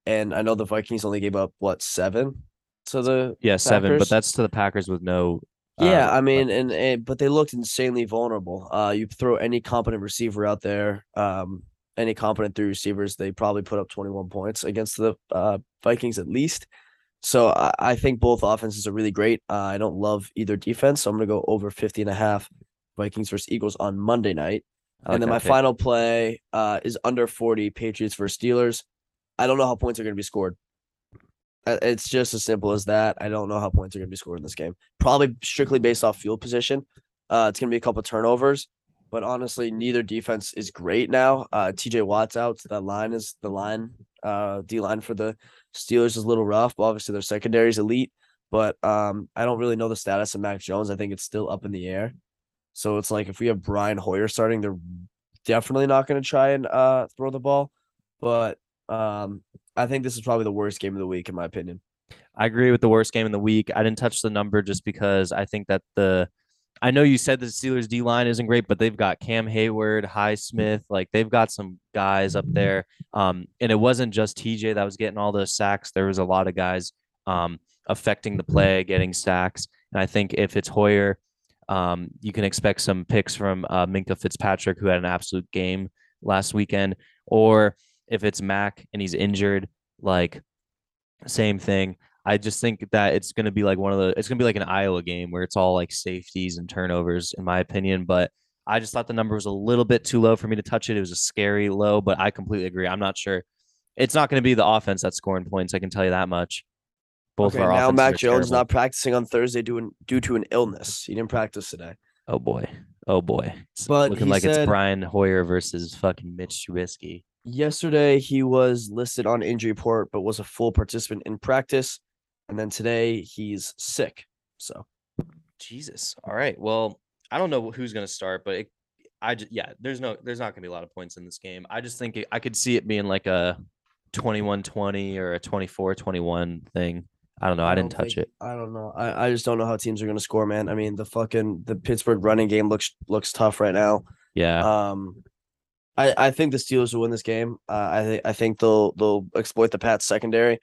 and I know the Vikings only gave up what seven to the Yeah, 7, but that's to the Packers with no Yeah, uh, I mean, and, and but they looked insanely vulnerable. Uh, you throw any competent receiver out there, um, any competent three receivers, they probably put up 21 points against the uh, Vikings at least. So I, I think both offenses are really great. Uh, I don't love either defense, so I'm gonna go over 50 and a half Vikings versus Eagles on Monday night. Like and then my pick. final play uh, is under 40 Patriots versus Steelers. I don't know how points are going to be scored. Uh, It's just as simple as that. I don't know how points are going to be scored in this game. Probably strictly based off field position. Uh, it's going to be a couple turnovers, but honestly, neither defense is great now. Uh, TJ Watt's out. So that line is the line. Uh, D line for the Steelers is a little rough, but obviously their secondary is elite. but um, I don't really know the status of Mac Jones. I think it's still up in the air. So it's like if we have Brian Hoyer starting, they're definitely not going to try and uh, throw the ball. But um, I think this is probably the worst game of the week, in my opinion. I agree with the worst game in the week. I didn't touch the number just because I think that the I know you said the Steelers D line isn't great, but they've got Cam Heyward, Highsmith, like they've got some guys up there. Um, and it wasn't just TJ that was getting all those sacks. There was a lot of guys um affecting the play, getting sacks. And I think if it's Hoyer, um, you can expect some picks from uh, Minkah Fitzpatrick, who had an absolute game last weekend, or if it's Mac and he's injured, like same thing. I just think that it's going to be like one of the it's going to be like an Iowa game where it's all like safeties and turnovers in my opinion, but I just thought the number was a little bit too low for me to touch it. It was a scary low, but I completely agree. I'm not sure. It's not going to be the offense that's scoring points. I can tell you that much. Both okay, now Mac Jones terrible. not practicing on Thursday due, due to an illness. He didn't practice today. Oh boy. Oh boy. It's but looking like said, it's Brian Hoyer versus fucking Mitch Trubisky. Yesterday he was listed on injury report, but was a full participant in practice and then today he's sick. So, Jesus. All right. Well, I don't know who's going to start, but it, I just, yeah, there's no, there's not going to be a lot of points in this game. I just think it, I could see it being like a 21 20 or a 24 21 thing. I don't know. I, I didn't touch think, it. I don't know. I, I just don't know how teams are going to score, man. I mean, the fucking the Pittsburgh running game looks looks tough right now. Yeah. Um, I I think the Steelers will win this game. Uh, I think I think they'll they'll exploit the Pats secondary.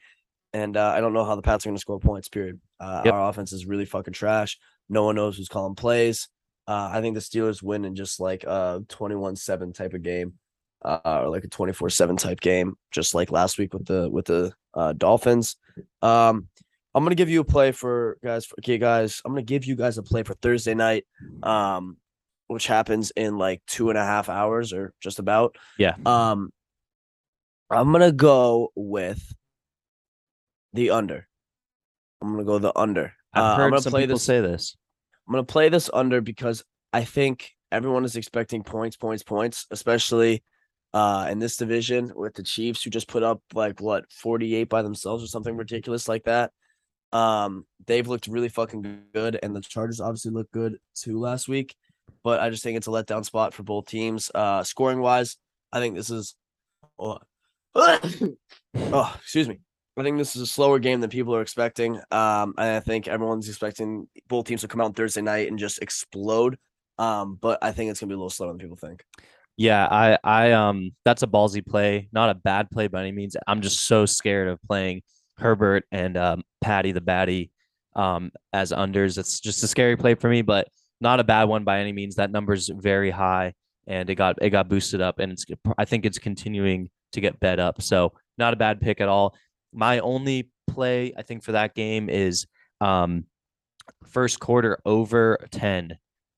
And uh, I don't know how the Pats are going to score points. Period. Uh, yep. Our offense is really fucking trash. No one knows who's calling plays. Uh, I think the Steelers win in just like a twenty-one-seven type of game, uh, or like a twenty-four-seven type game, just like last week with the with the uh, Dolphins. Um, I'm gonna give you a play for guys. For, okay, guys, I'm gonna give you guys a play for Thursday night, um, which happens in like two and a half hours or just about. Yeah. Um, I'm gonna go with the under. I'm gonna go the under. I've uh, heard I'm gonna some play people this, say this. I'm gonna play this under because I think everyone is expecting points, points, points, especially uh, in this division with the Chiefs who just put up like what 48 by themselves or something ridiculous like that. Um, they've looked really fucking good, and the Chargers obviously looked good too last week. But I just think it's a letdown spot for both teams. Uh, scoring wise, I think this is. Oh, <coughs> oh excuse me. I think this is a slower game than people are expecting. Um, and I think everyone's expecting both teams to come out on Thursday night and just explode. Um, but I think it's gonna be a little slower than people think. Yeah, I, I, um, that's a ballsy play, not a bad play by any means. I'm just so scared of playing Herbert and um, Patty the Batty um, as unders. It's just a scary play for me, but not a bad one by any means. That number's very high, and it got it got boosted up, and it's I think it's continuing to get bet up. So not a bad pick at all. My only play, I think, for that game is um, first quarter over 10.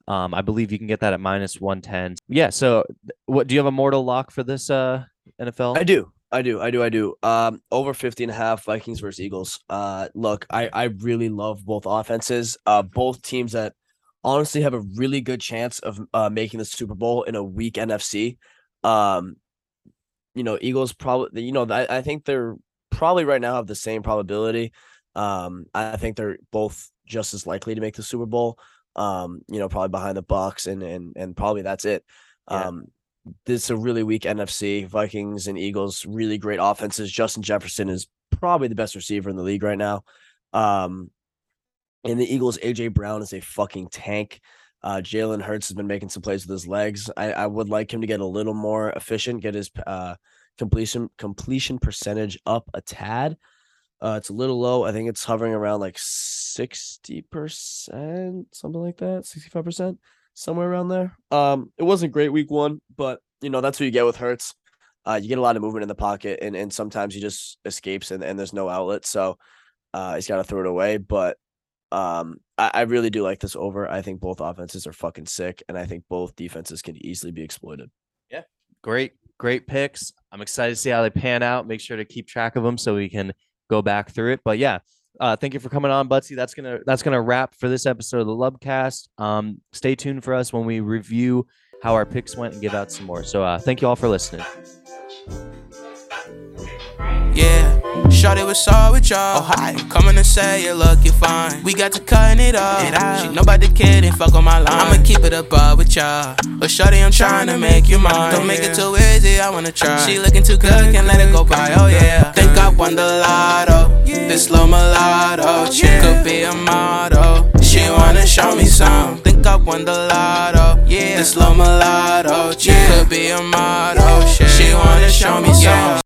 Um, I believe you can get that at minus 110. Yeah. So, what do you have a mortal lock for this uh, NFL? I do. I do. I do. I do. Um, over 50 and a half Vikings versus Eagles. Uh, look, I, I really love both offenses. Uh, both teams that honestly have a really good chance of uh, making the Super Bowl in a weak NFC. Um, you know, Eagles probably, you know, I, I think they're probably right now have the same probability. Um, I think they're both just as likely to make the Super Bowl. Um, you know, probably behind the Bucs and and and probably that's it. Yeah. This is a really weak NFC. Vikings and Eagles, really great offenses. Justin Jefferson is probably the best receiver in the league right now. Um, and the Eagles, AJ Brown is a fucking tank. Uh, Jalen Hurts has been making some plays with his legs. I, I would like him to get a little more efficient, get his uh completion completion percentage up a tad. Uh, it's a little low. I think it's hovering around like 60%, something like that, 65%, somewhere around there. Um, it wasn't great week one, but you know, that's what you get with Hurts. Uh, you get a lot of movement in the pocket and, and sometimes he just escapes and, and there's no outlet. So uh, he's got to throw it away. But um, I, I really do like this over. I think both offenses are fucking sick, and I think both defenses can easily be exploited. Yeah, great great picks. I'm excited to see how they pan out. Make sure to keep track of them so we can go back through it. But yeah, uh, thank you for coming on, Buttsie. That's gonna that's gonna wrap for this episode of the Lub Cast. Um, stay tuned for us when we review how our picks went and give out some more. So uh, thank you all for listening. Yeah. Shorty was all with y'all. Oh, hi. Coming to say you look, you fine. We got to cutting it up. It out. She know about the kid and fuck on my line. I'ma keep it above uh, with y'all. But Shorty, I'm trying to make you mine. Don't make it too easy, I wanna try. She looking too good, can't let it go by. Oh yeah. Think I won the lotto. This low mulatto oh, She could be a model. She wanna show me some. Think I won the lotto. Yeah. This low mulatto chick could be a model. She wanna show me some.